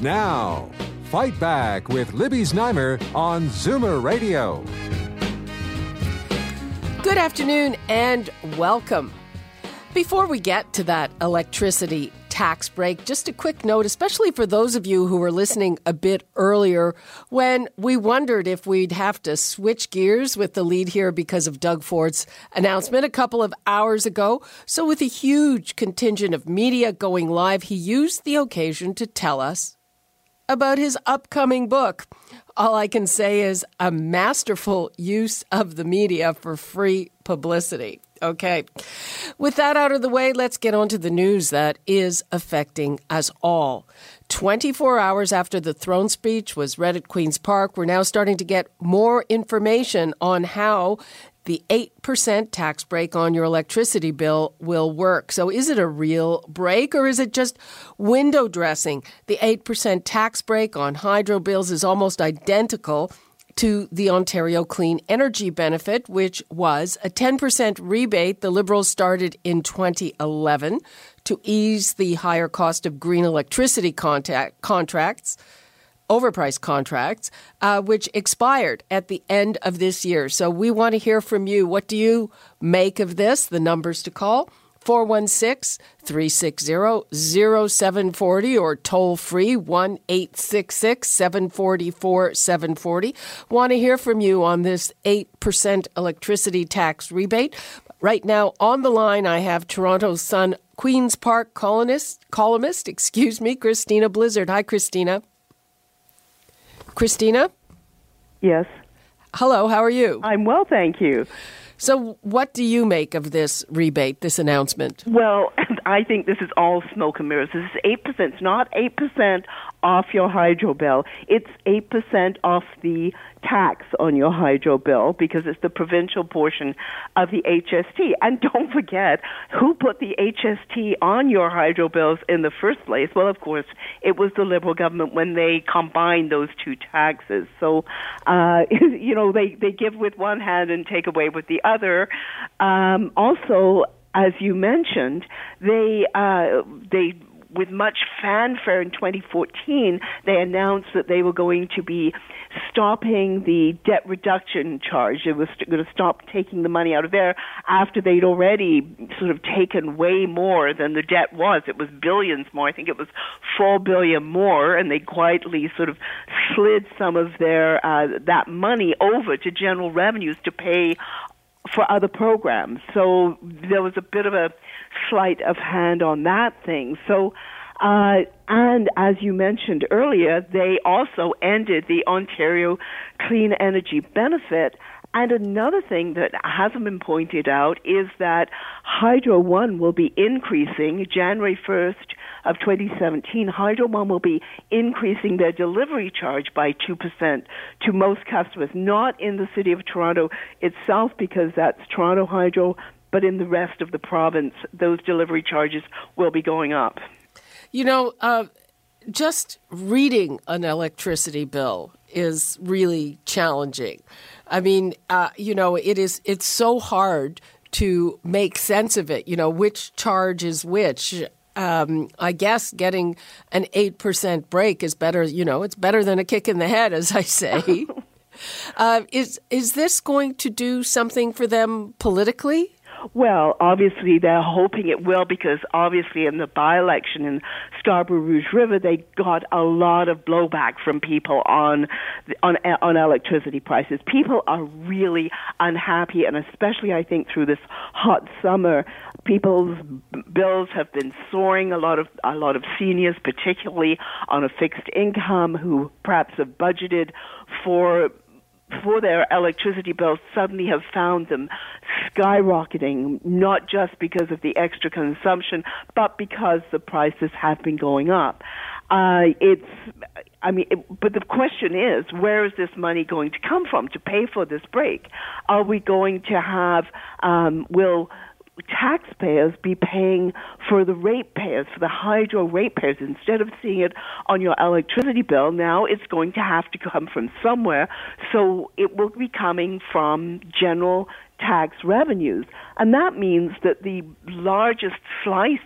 Now, Fight Back with Libby Znaimer on Zoomer Radio. Good afternoon and welcome. Before we get to that electricity tax break, just a quick note, especially for those of you who were listening a bit earlier when we wondered if we'd have to switch gears with the lead here because of Doug Ford's announcement a couple of hours ago. So, with a huge contingent of media going live, he used the occasion to tell us about his upcoming book. All I can say is a masterful use of the media for free publicity. Okay. With that out of the way, let's get on to the news that is affecting us all. 24 hours after the throne speech was read at Queen's Park, we're now starting to get more information on how the 8% tax break on your electricity bill will work. So is it a real break or is it just window dressing? The 8% tax break on hydro bills is almost identical to the Ontario Clean Energy Benefit, which was a 10% rebate the Liberals started in 2011 to ease the higher cost of green electricity contact, contracts overpriced contracts, uh, which expired at the end of this year. So we want to hear from you. What do you make of this? The numbers to call 416 360 0740 or toll free 1 866 744 740. Want to hear from you on this 8% electricity tax rebate. Right now on the line, I have Toronto's Sun Queen's Park columnist, columnist, excuse me, Christina Blizzard. Hi, Christina. Christina? Yes. Hello, how are you? I'm well, thank you. So, what do you make of this rebate, this announcement? Well, I think this is all smoke and mirrors. This is 8%. It's not 8% off your hydro bill. It's 8% off the tax on your hydro bill because it's the provincial portion of the HST. And don't forget, who put the HST on your hydro bills in the first place? Well, of course, it was the Liberal government when they combined those two taxes. So, uh, you know, they, they give with one hand and take away with the other. Um, also, as you mentioned, they uh, they with much fanfare in 2014, they announced that they were going to be stopping the debt reduction charge. It was going to stop taking the money out of there after they'd already sort of taken way more than the debt was. It was billions more. I think it was four billion more, and they quietly sort of slid some of their uh, that money over to general revenues to pay for other programs. So there was a bit of a sleight of hand on that thing. So, uh, and as you mentioned earlier, they also ended the Ontario Clean Energy Benefit. And another thing that hasn't been pointed out is that Hydro One will be increasing January 1st of 2017. Hydro One will be increasing their delivery charge by 2% to most customers, not in the city of Toronto itself because that's Toronto Hydro, but in the rest of the province, those delivery charges will be going up. You know, uh, just reading an electricity bill is really challenging. I mean, uh, you know, it is. It's so hard to make sense of it. You know, which charge is which. Um, I guess getting an eight percent break is better. You know, it's better than a kick in the head, as I say. uh, is is this going to do something for them politically? Well, obviously they're hoping it will because obviously in the by-election in Scarborough Rouge River, they got a lot of blowback from people on on on electricity prices. People are really unhappy, and especially I think through this hot summer, people's bills have been soaring. A lot of a lot of seniors, particularly on a fixed income, who perhaps have budgeted for for their electricity bills suddenly have found them skyrocketing, not just because of the extra consumption, but because the prices have been going up. Uh, it's I mean, it, but the question is, where is this money going to come from to pay for this break? Are we going to have, um, will taxpayers be paying for the ratepayers, for the hydro ratepayers, instead of seeing it on your electricity bill, now it's going to have to come from somewhere. So it will be coming from general tax revenues. And that means that the largest slice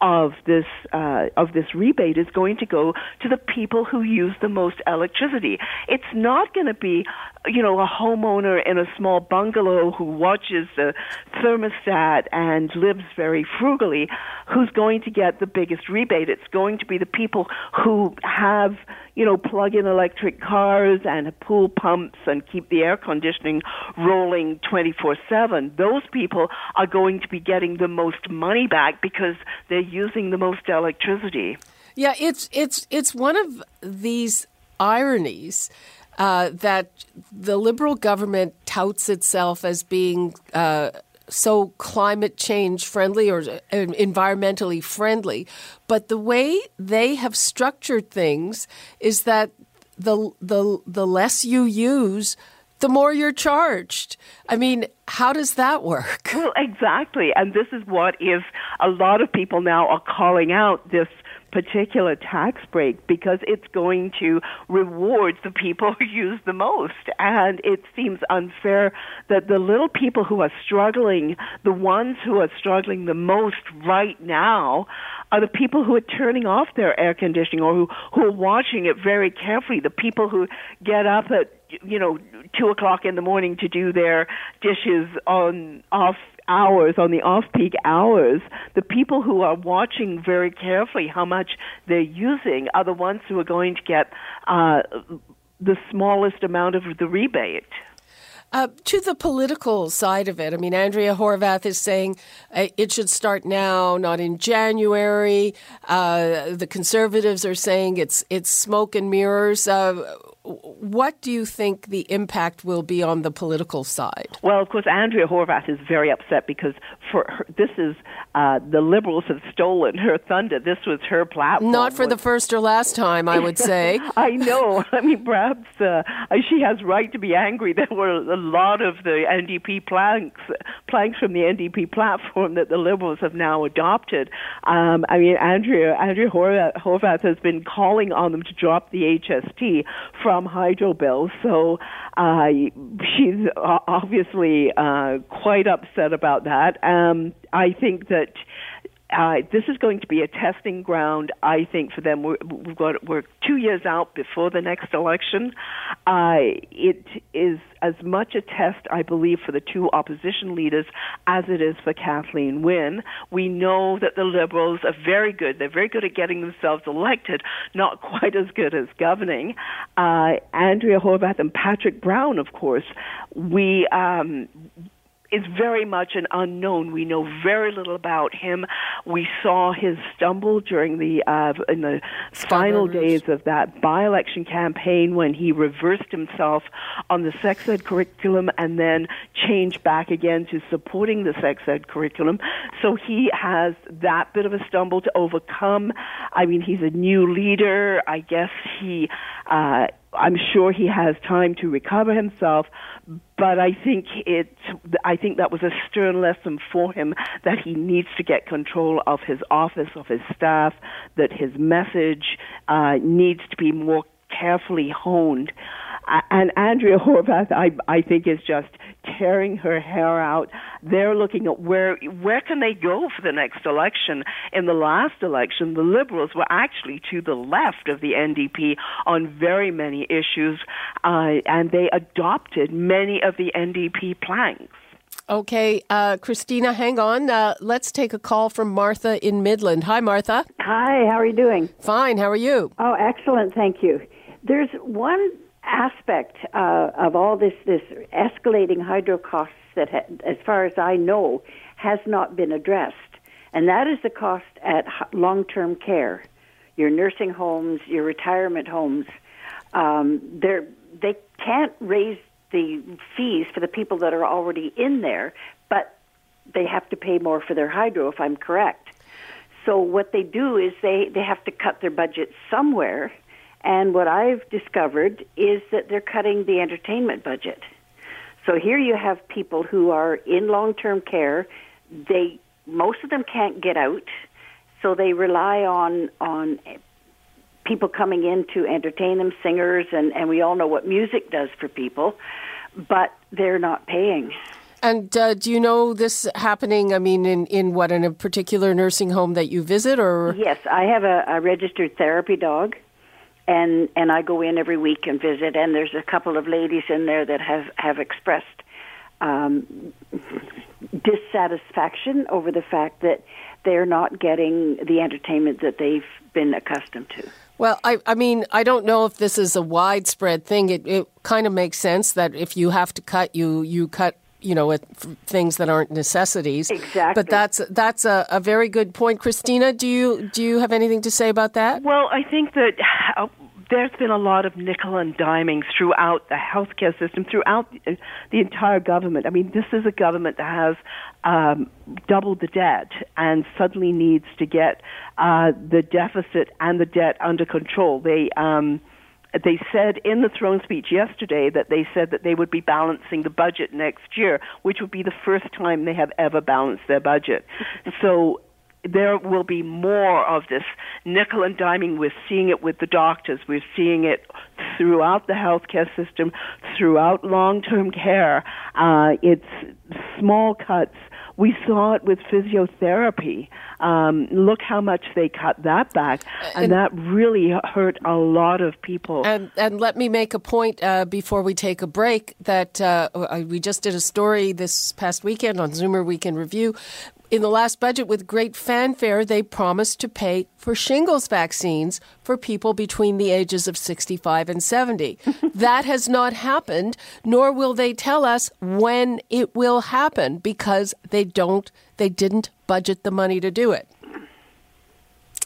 of this uh, of this rebate is going to go to the people who use the most electricity. It's not going to be, you know, a homeowner in a small bungalow who watches the thermostat and lives very frugally who's going to get the biggest rebate. It's going to be the people who have, you know, plug-in electric cars and pool pumps and keep the air conditioning rolling 24/7. Those people are going to be getting the most money back because they're using the most electricity. Yeah, it's it's it's one of these ironies uh, that the liberal government touts itself as being uh, so climate change friendly or environmentally friendly, but the way they have structured things is that the the the less you use, the more you're charged. I mean, how does that work? Well, exactly. And this is what is a lot of people now are calling out this particular tax break because it's going to reward the people who use the most. And it seems unfair that the little people who are struggling, the ones who are struggling the most right now, are the people who are turning off their air conditioning or who, who are watching it very carefully, the people who get up at you know two o'clock in the morning to do their dishes on off hours, on the off peak hours, the people who are watching very carefully how much they're using are the ones who are going to get uh, the smallest amount of the rebate. Uh, to the political side of it, I mean, Andrea Horwath is saying uh, it should start now, not in January. Uh, the conservatives are saying it's it's smoke and mirrors. What do you think the impact will be on the political side? Well, of course, Andrea Horwath is very upset because for her, this is uh, the liberals have stolen her thunder. This was her platform. Not for the first or last time, I would say. I know. I mean, perhaps uh, she has right to be angry. There were a lot of the NDP planks planks from the NDP platform that the liberals have now adopted. Um, I mean, Andrea Andrea Horwath has been calling on them to drop the HST from hydro bills. So uh, she's obviously uh, quite upset about that. Um, I think that uh, this is going to be a testing ground, I think, for them. We're, we've got we're two years out before the next election. Uh, it is as much a test, I believe, for the two opposition leaders as it is for Kathleen Wynne. We know that the Liberals are very good. They're very good at getting themselves elected, not quite as good as governing. Uh, Andrea Horwath and Patrick Brown, of course, we um, is very much an unknown. We know very little about him. We saw his stumble during the uh, in the final days of that by-election campaign when he reversed himself on the sex ed curriculum and then changed back again to supporting the sex ed curriculum. So he has that bit of a stumble to overcome. I mean, he's a new leader. I guess he. Uh, I'm sure he has time to recover himself, but I think it. I think that was a stern lesson for him that he needs to get control of his office, of his staff, that his message uh, needs to be more carefully honed. And Andrea Horwath, I, I think, is just tearing her hair out. They're looking at where where can they go for the next election. In the last election, the Liberals were actually to the left of the NDP on very many issues, uh, and they adopted many of the NDP planks. Okay, uh, Christina, hang on. Uh, let's take a call from Martha in Midland. Hi, Martha. Hi, how are you doing? Fine, how are you? Oh, excellent, thank you. There's one aspect uh, of all this this escalating hydro costs that, ha- as far as I know, has not been addressed, and that is the cost at long term care, your nursing homes, your retirement homes. Um, they they can't raise the fees for the people that are already in there, but they have to pay more for their hydro, if I'm correct. So what they do is they, they have to cut their budget somewhere, And what I've discovered is that they're cutting the entertainment budget. So here you have people who are in long-term care. They most of them can't get out, so they rely on on people coming in to entertain them, singers, and and we all know what music does for people, but they're not paying. And uh, do you know this happening? I mean, in, in what in a particular nursing home that you visit, or yes, I have a, a registered therapy dog, and and I go in every week and visit. And there's a couple of ladies in there that have have expressed um, dissatisfaction over the fact that they're not getting the entertainment that they've been accustomed to. Well, I, I mean, I don't know if this is a widespread thing. It, it kind of makes sense that if you have to cut, you you cut you know, with things that aren't necessities. Exactly. But that's that's a, a, very good point, Christina. Do you do you have anything to say about that? Well, I think that there's been a lot of nickel and diming throughout the healthcare system, throughout the, the entire government. I mean, this is a government that has um, doubled the debt and suddenly needs to get uh, the deficit and the debt under control. They um, they said in the throne speech yesterday that they said that they would be balancing the budget next year, which would be the first time they have ever balanced their budget. so there will be more of this nickel and diming. We're seeing it with the doctors. We're seeing it throughout the healthcare system, throughout long-term care. Uh, it's small cuts. We saw it with physiotherapy. Um, look how much they cut that back, and, and, that really hurt a lot of people. And, and let me make a point uh, before we take a break that uh, we just did a story this past weekend on Zoomer Weekend Review in the last budget, with great fanfare, they promised to pay for shingles vaccines for people between the ages of 65 and 70. that has not happened, nor will they tell us when it will happen because they don't, they didn't budget the money to do it.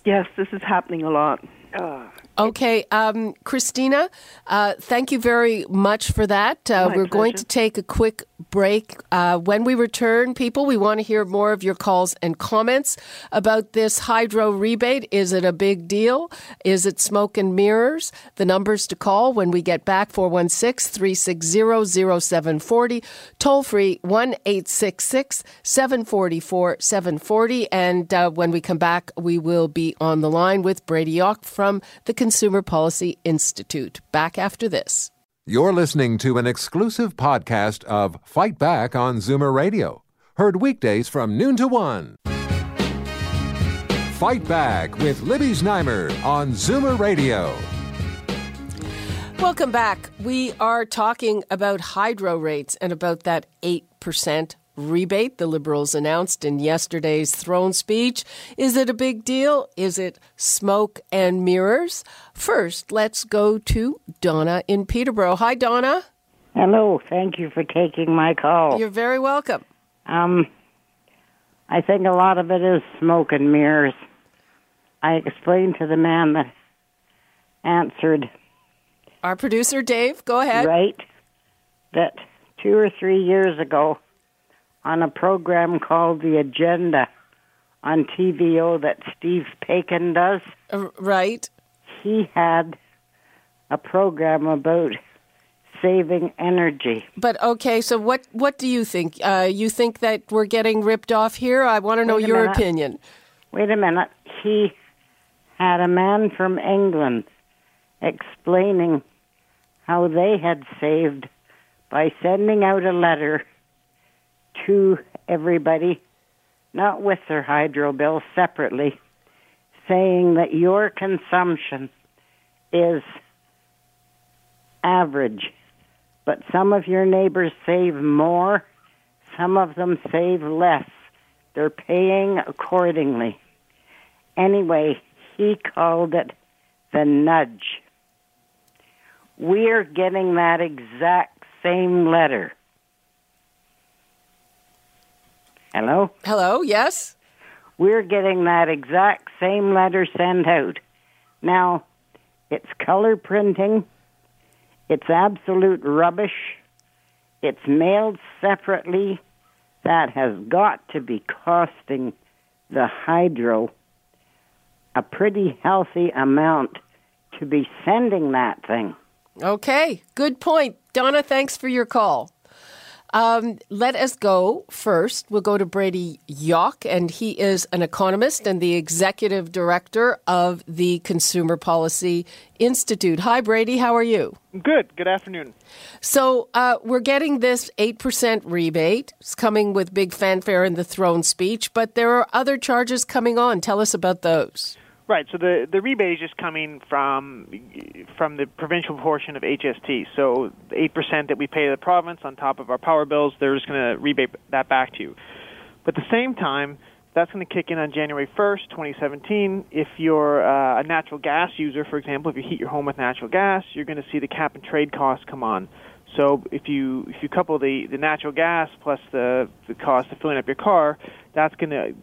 Yes, this is happening a lot. Oh. Okay, um, Christina, uh, thank you very much for that. Uh, we're pleasure. going to take a quick break. Uh, when we return, people, we want to hear more of your calls and comments about this hydro rebate. Is it a big deal? Is it smoke and mirrors? The numbers to call when we get back 416 360 0740, toll free 1 866 744 740. And uh, when we come back, we will be on the line with Brady Yauch from the Consumer Policy Institute. Back after this. You're listening to an exclusive podcast of Fight Back on Zoomer Radio, heard weekdays from noon to one. Fight Back with Libby Znaimer on Zoomer Radio. Welcome back. We are talking about hydro rates and about that 8% rebate the Liberals announced in yesterday's throne speech. Is it a big deal? Is it smoke and mirrors? First, let's go to Donna in Peterborough. Hi, Donna. Hello. Thank you for taking my call. You're very welcome. Um, I think a lot of it is smoke and mirrors. I explained to the man that answered. Our producer, Dave, go ahead. Right. That two or three years ago, on a program called The Agenda on TVO that Steve Paikin does. Uh, right. He had a program about saving energy. But okay, so what what do you think? Uh, you think that we're getting ripped off here? I want to know your minute. opinion. Wait a minute. He had a man from England explaining how they had saved by sending out a letter to everybody, not with their hydro bill, separately, saying that your consumption is average, but some of your neighbors save more, some of them save less. They're paying accordingly. Anyway, he called it the nudge. We're getting that exact same letter. Hello? Hello, yes? We're getting that exact same letter sent out. Now, it's color printing, it's absolute rubbish, it's mailed separately. That has got to be costing the hydro a pretty healthy amount to be sending that thing. Okay, good point. Donna, thanks for your call. Um, let us go first. We'll go to Brady Yauch, and he is an economist and the executive director of the Consumer Policy Institute. Hi, Brady. How are you? Good. Good afternoon. So, uh, we're getting this 8% rebate. It's coming with big fanfare in the throne speech, but there are other charges coming on. Tell us about those. Right. So the the rebate is just coming from from the provincial portion of HST. So eight percent that we pay the province on top of our power bills, they're just going to rebate that back to you. But at the same time, that's going to kick in on January 1st, 2017. If you're uh, a natural gas user, for example, if you heat your home with natural gas, you're going to see the cap and trade costs come on. So if you if you couple the, the natural gas plus the the cost of filling up your car, that's going to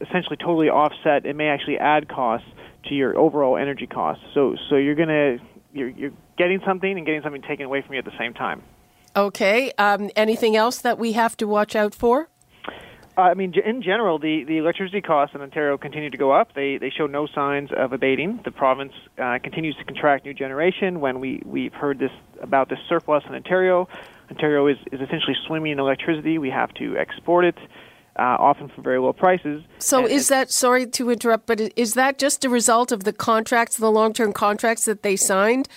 essentially totally offset. It may actually add costs to your overall energy costs. So so you're gonna you're you're getting something and getting something taken away from you at the same time. Okay. Um, anything else that we have to watch out for? Uh, I mean, in general, the, the electricity costs in Ontario continue to go up. They they show no signs of abating. The province uh, continues to contract new generation. When we we've heard this about this surplus in Ontario, Ontario is, is essentially swimming in electricity. We have to export it uh, often for very low prices. So, And- is that sorry to interrupt, but is that just a result of the contracts, the long term contracts that they signed?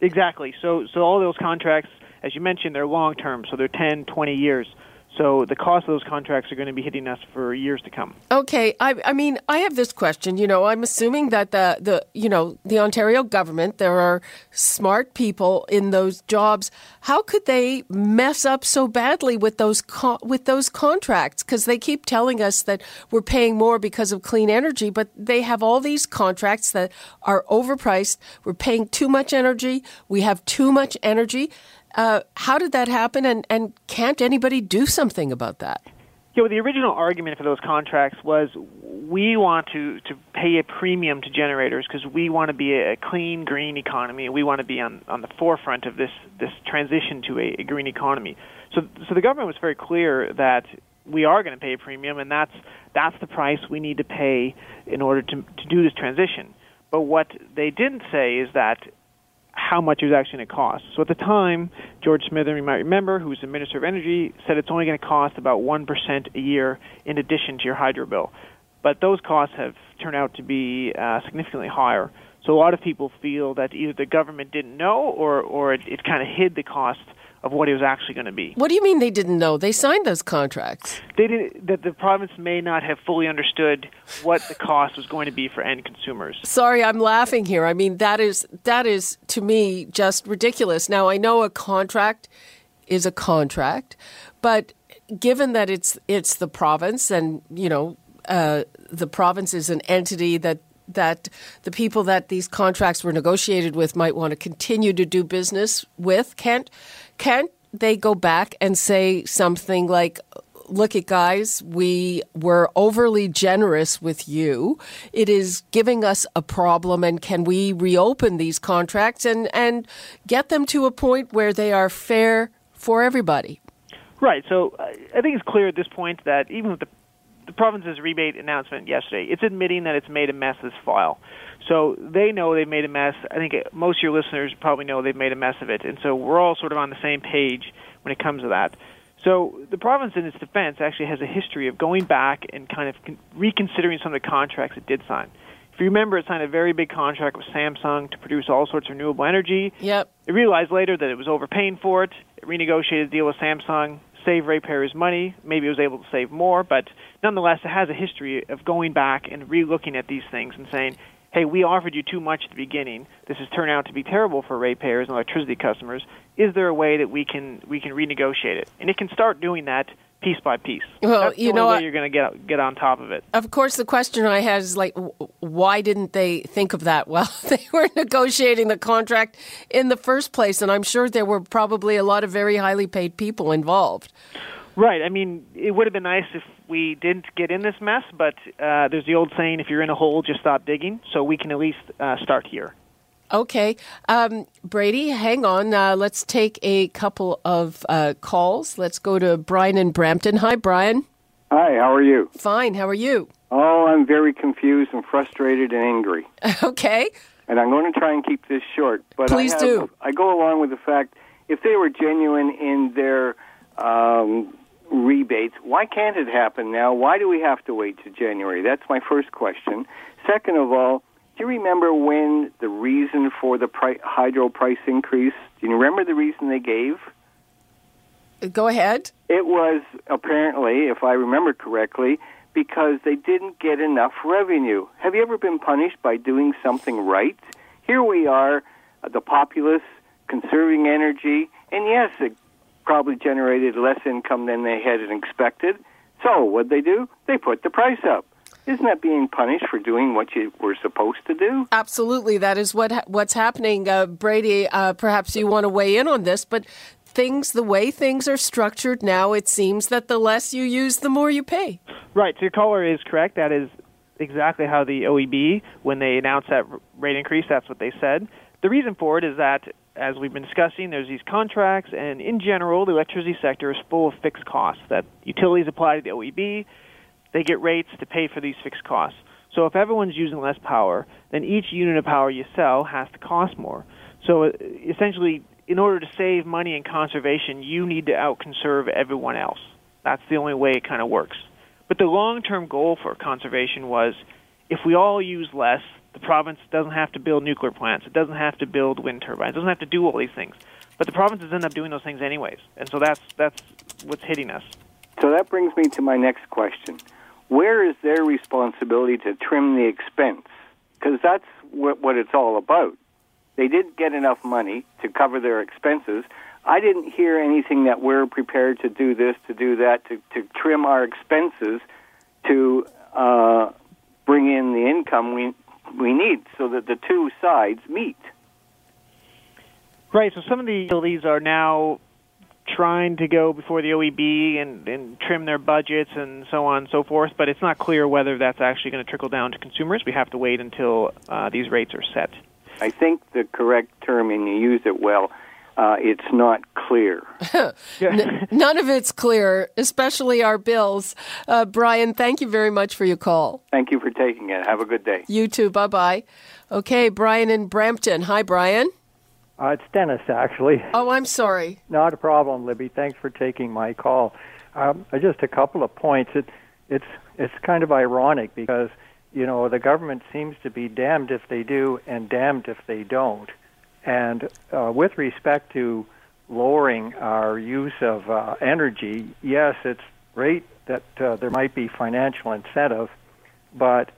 Exactly. So, so all those contracts, as you mentioned, they're long term. So they're 10, 20 years. So the cost of those contracts are going to be hitting us for years to come. Okay, I, I mean, I have this question. You know, I'm assuming that the, the you know the Ontario government, there are smart people in those jobs. How could they mess up so badly with those co- with those contracts? Because they keep telling us that we're paying more because of clean energy, but they have all these contracts that are overpriced. We're paying too much energy. We have too much energy. Uh, how did that happen? And and can't anybody do something about that? Yeah, well, the original argument for those contracts was we want to, to pay a premium to generators because we want to be a clean, green economy. We want to be on, on the forefront of this, this transition to a, a green economy. So, so the government was very clear that we are going to pay a premium, and that's, that's the price we need to pay in order to, to do this transition. But what they didn't say is that how much it was actually going to cost. So at the time, George Smither, you might remember, who was the Minister of Energy, said it's only going to cost about 1% a year in addition to your hydro bill. But those costs have turned out to be uh, significantly higher. So a lot of people feel that either the government didn't know or, or it, it kind of hid the cost of what it was actually going to be. What do you mean they didn't know? They signed those contracts. They didn't, that the province may not have fully understood what the cost was going to be for end consumers. Sorry, I'm laughing here. I mean, that is that is to me just ridiculous. Now, I know a contract is a contract, but given that it's it's the province and, you know, uh, the province is an entity that that the people that these contracts were negotiated with might want to continue to do business with, can't can't they go back and say something like look at guys, we were overly generous with you. It is giving us a problem and can we reopen these contracts and, and get them to a point where they are fair for everybody? Right. So uh, I think it's clear at this point that even with the, the province's rebate announcement yesterday, it's admitting that it's made a mess this file. So they know they've made a mess. I think most of your listeners probably know they've made a mess of it. And so we're all sort of on the same page when it comes to that. So the province, in its defense, actually has a history of going back and kind of con- reconsidering some of the contracts it did sign. If you remember, it signed a very big contract with Samsung to produce all sorts of renewable energy. Yep. It realized later that it was overpaying for it. It renegotiated a deal with Samsung, saved ratepayers money. Maybe it was able to save more, but nonetheless, it has a history of going back and re-looking at these things and saying, "Hey, we offered you too much at the beginning. This has turned out to be terrible for ratepayers and electricity customers. Is there a way that we can we can renegotiate it?" And it can start doing that piece by piece. Well, That's you know you're going to get get on top of it. Of course, the question I had is like, why didn't they think of that? Well, they were negotiating the contract in the first place, and I'm sure there were probably a lot of very highly paid people involved. Right. I mean, it would have been nice if we didn't get in this mess, but uh, there's the old saying: if you're in a hole, just stop digging. So we can at least uh, start here. Okay. Um, Brady, hang on. Uh, let's take a couple of uh, calls. Let's go to Brian in Brampton. Hi, Brian. Hi, how are you? Fine. How are you? Oh, I'm very confused and frustrated and angry. okay. and I'm going to try and keep this short. But Please I have, do. I go along with the fact if they were genuine in their um, rebates, why can't it happen now? Why do we have to wait to January? That's my first question. Second of all, do you remember when the reason for the pri- hydro price increase? Do you remember the reason they gave? Go ahead. It was apparently, if I remember correctly, because they didn't get enough revenue. Have you ever been punished by doing something right? Here we are, uh, the populace conserving energy, and yes, it probably generated less income than they had expected. So, what they do? They put the price up. Isn't that being punished for doing what you were supposed to do? Absolutely, that is what ha- what's happening. Uh, Brady, uh, perhaps you want to weigh in on this, but things, the way things are structured now, it seems that the less you use, the more you pay. Right. So your caller is correct. That is exactly how the OEB, when they announced that rate increase, that's what they said. The reason for it is that, as we've been discussing, there's these contracts, and in general, the electricity sector is full of fixed costs that utilities apply to the OEB. They get rates to pay for these fixed costs. So if everyone's using less power, then each unit of power you sell has to cost more. So uh, essentially, in order to save money in conservation, you need to outconserve everyone else. That's the only way it kind of works. But the long term goal for conservation was if we all use less, the province doesn't have to build nuclear plants, it doesn't have to build wind turbines, it doesn't have to do all these things. But the provinces end up doing those things anyways. And so that's that's what's hitting us. So that brings me to my next question. Where is their responsibility to trim the expense? Because that's what, what it's all about. They didn't get enough money to cover their expenses. I didn't hear anything that we're prepared to do this, to do that, to, to trim our expenses to uh, bring in the income we, we need so that the two sides meet. Right. So some of the utilities are now trying to go before the OEB and, and trim their budgets and so on and so forth, but it's not clear whether that's actually going to trickle down to consumers. We have to wait until uh, these rates are set. I think the correct term, and you use it well, uh, it's not clear. N- none of it's clear, especially our bills. Uh, Brian, thank you very much for your call. Thank you for taking it. Have a good day. You too. Bye bye. Okay, Brian in Brampton. Hi, Brian. Uh, it's Dennis, actually. Oh, I'm sorry. Not a problem, Libby. Thanks for taking my call. Um, uh, just a couple of points. It, it's it's kind of ironic because you know the government seems to be damned if they do and damned if they don't. And uh, with respect to lowering our use of uh, energy, yes, it's great that uh, there might be financial incentive, but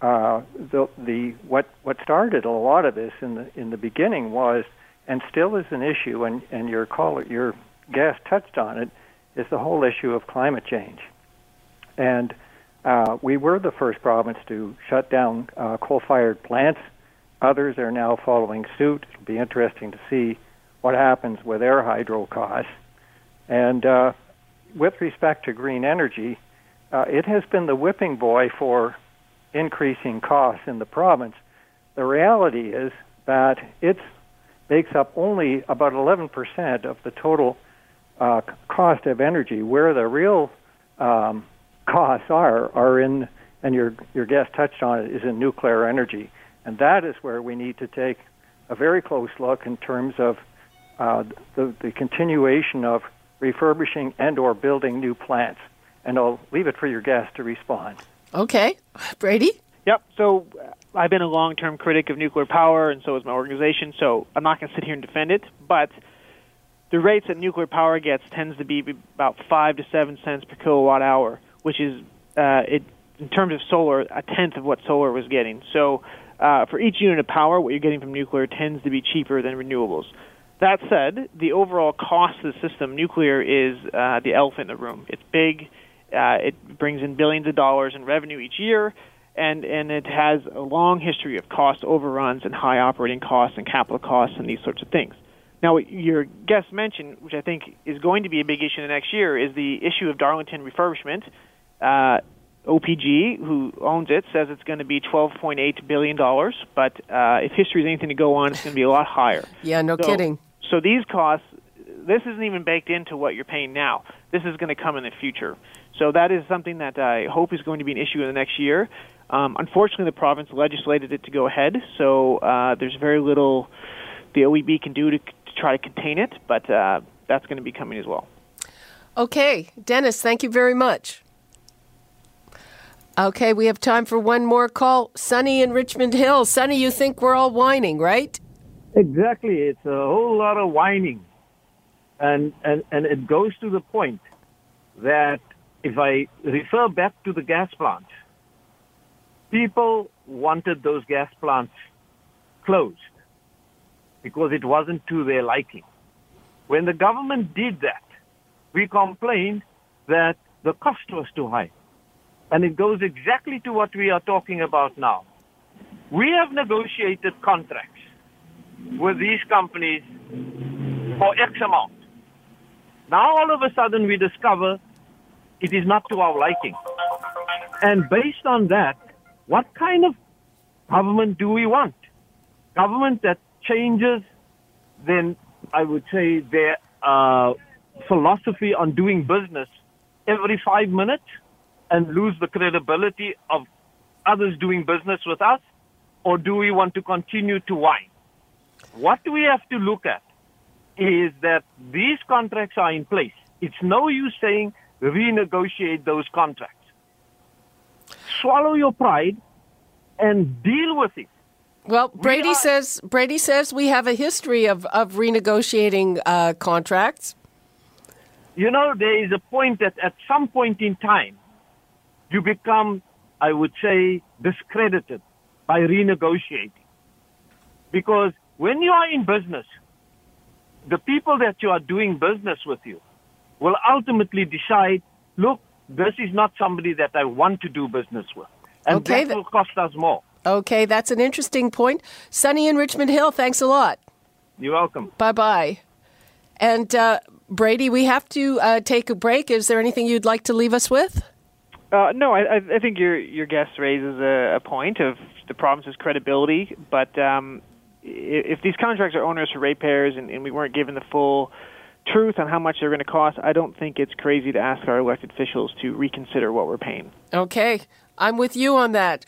uh, the the what what started a lot of this in the in the beginning was and still is an issue, and, and your your guest touched on it, is the whole issue of climate change. And uh, we were the first province to shut down uh, coal-fired plants. Others are now following suit. It'll be interesting to see what happens with their hydro costs. And uh, with respect to green energy, uh, it has been the whipping boy for increasing costs in the province. The reality is that it's makes up only about 11% of the total uh, cost of energy. Where the real um, costs are are in, and your your guest touched on it, is in nuclear energy, and that is where we need to take a very close look in terms of uh, the the continuation of refurbishing and or building new plants. And I'll leave it for your guest to respond. Okay, Brady. Yep. So uh, I've been a long-term critic of nuclear power, and so is my organization. So I'm not going to sit here and defend it, but the rates that nuclear power gets tends to be about five to seven cents per kilowatt hour, which is uh, it in terms of solar a tenth of what solar was getting. So uh, for each unit of power, what you're getting from nuclear tends to be cheaper than renewables. That said, the overall cost of the system, nuclear is uh, the elephant in the room. It's big. Uh, it brings in billions of dollars in revenue each year and and it has a long history of cost overruns and high operating costs and capital costs and these sorts of things. Now, what your guest mentioned, which I think is going to be a big issue in the next year, is the issue of Darlington refurbishment. Uh, OPG, who owns it, says it's going to be $12.8 billion, but uh, if history is anything to go on, it's going to be a lot higher. Yeah, no so, kidding. So these costs, this isn't even baked into what you're paying now. This is going to come in the future. So that is something that I hope is going to be an issue in the next year. Um, unfortunately, the province legislated it to go ahead, so uh, there's very little the OEB can do to, to try to contain it, but uh, that's going to be coming as well. Okay, Dennis, thank you very much. Okay, we have time for one more call. Sunny in Richmond Hill. Sunny, you think we're all whining, right? Exactly. It's a whole lot of whining. And, and, and it goes to the point that if I refer back to the gas plants, people wanted those gas plants closed because it wasn't to their liking. When the government did that, we complained that the cost was too high. And it goes exactly to what we are talking about now. We have negotiated contracts with these companies for X amount. Now all of a sudden we discover it is not to our liking. And based on that, what kind of government do we want? Government that changes, then I would say their uh, philosophy on doing business every five minutes and lose the credibility of others doing business with us? Or do we want to continue to whine? What we have to look at is that these contracts are in place. It's no use saying renegotiate those contracts. Swallow your pride and deal with it. Well, Brady we are, says Brady says we have a history of of renegotiating uh, contracts. You know, there is a point that at some point in time, you become, I would say, discredited by renegotiating. Because when you are in business, the people that you are doing business with you will ultimately decide, look, this is not somebody that I want to do business with. And okay, that will cost us more. Okay, that's an interesting point. Sunny in Richmond Hill, thanks a lot. You're welcome. Bye bye. And uh, Brady, we have to uh, take a break. Is there anything you'd like to leave us with? Uh, no, I, I think your your guest raises a, a point of the problems province's credibility. But um, if these contracts are onerous for ratepayers and, and we weren't given the full truth on how much they're going to cost, I don't think it's crazy to ask our elected officials to reconsider what we're paying. Okay, I'm with you on that.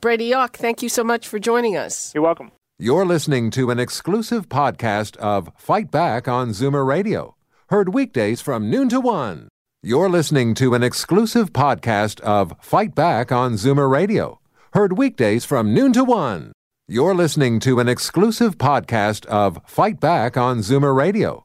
Brady Yauch, thank you so much for joining us. You're welcome. You're listening to an exclusive podcast of Fight Back on Zoomer Radio, heard weekdays from noon to one. You're listening to an exclusive podcast of Fight Back on Zoomer Radio, heard weekdays from noon to one. You're listening to an exclusive podcast of Fight Back on Zoomer Radio,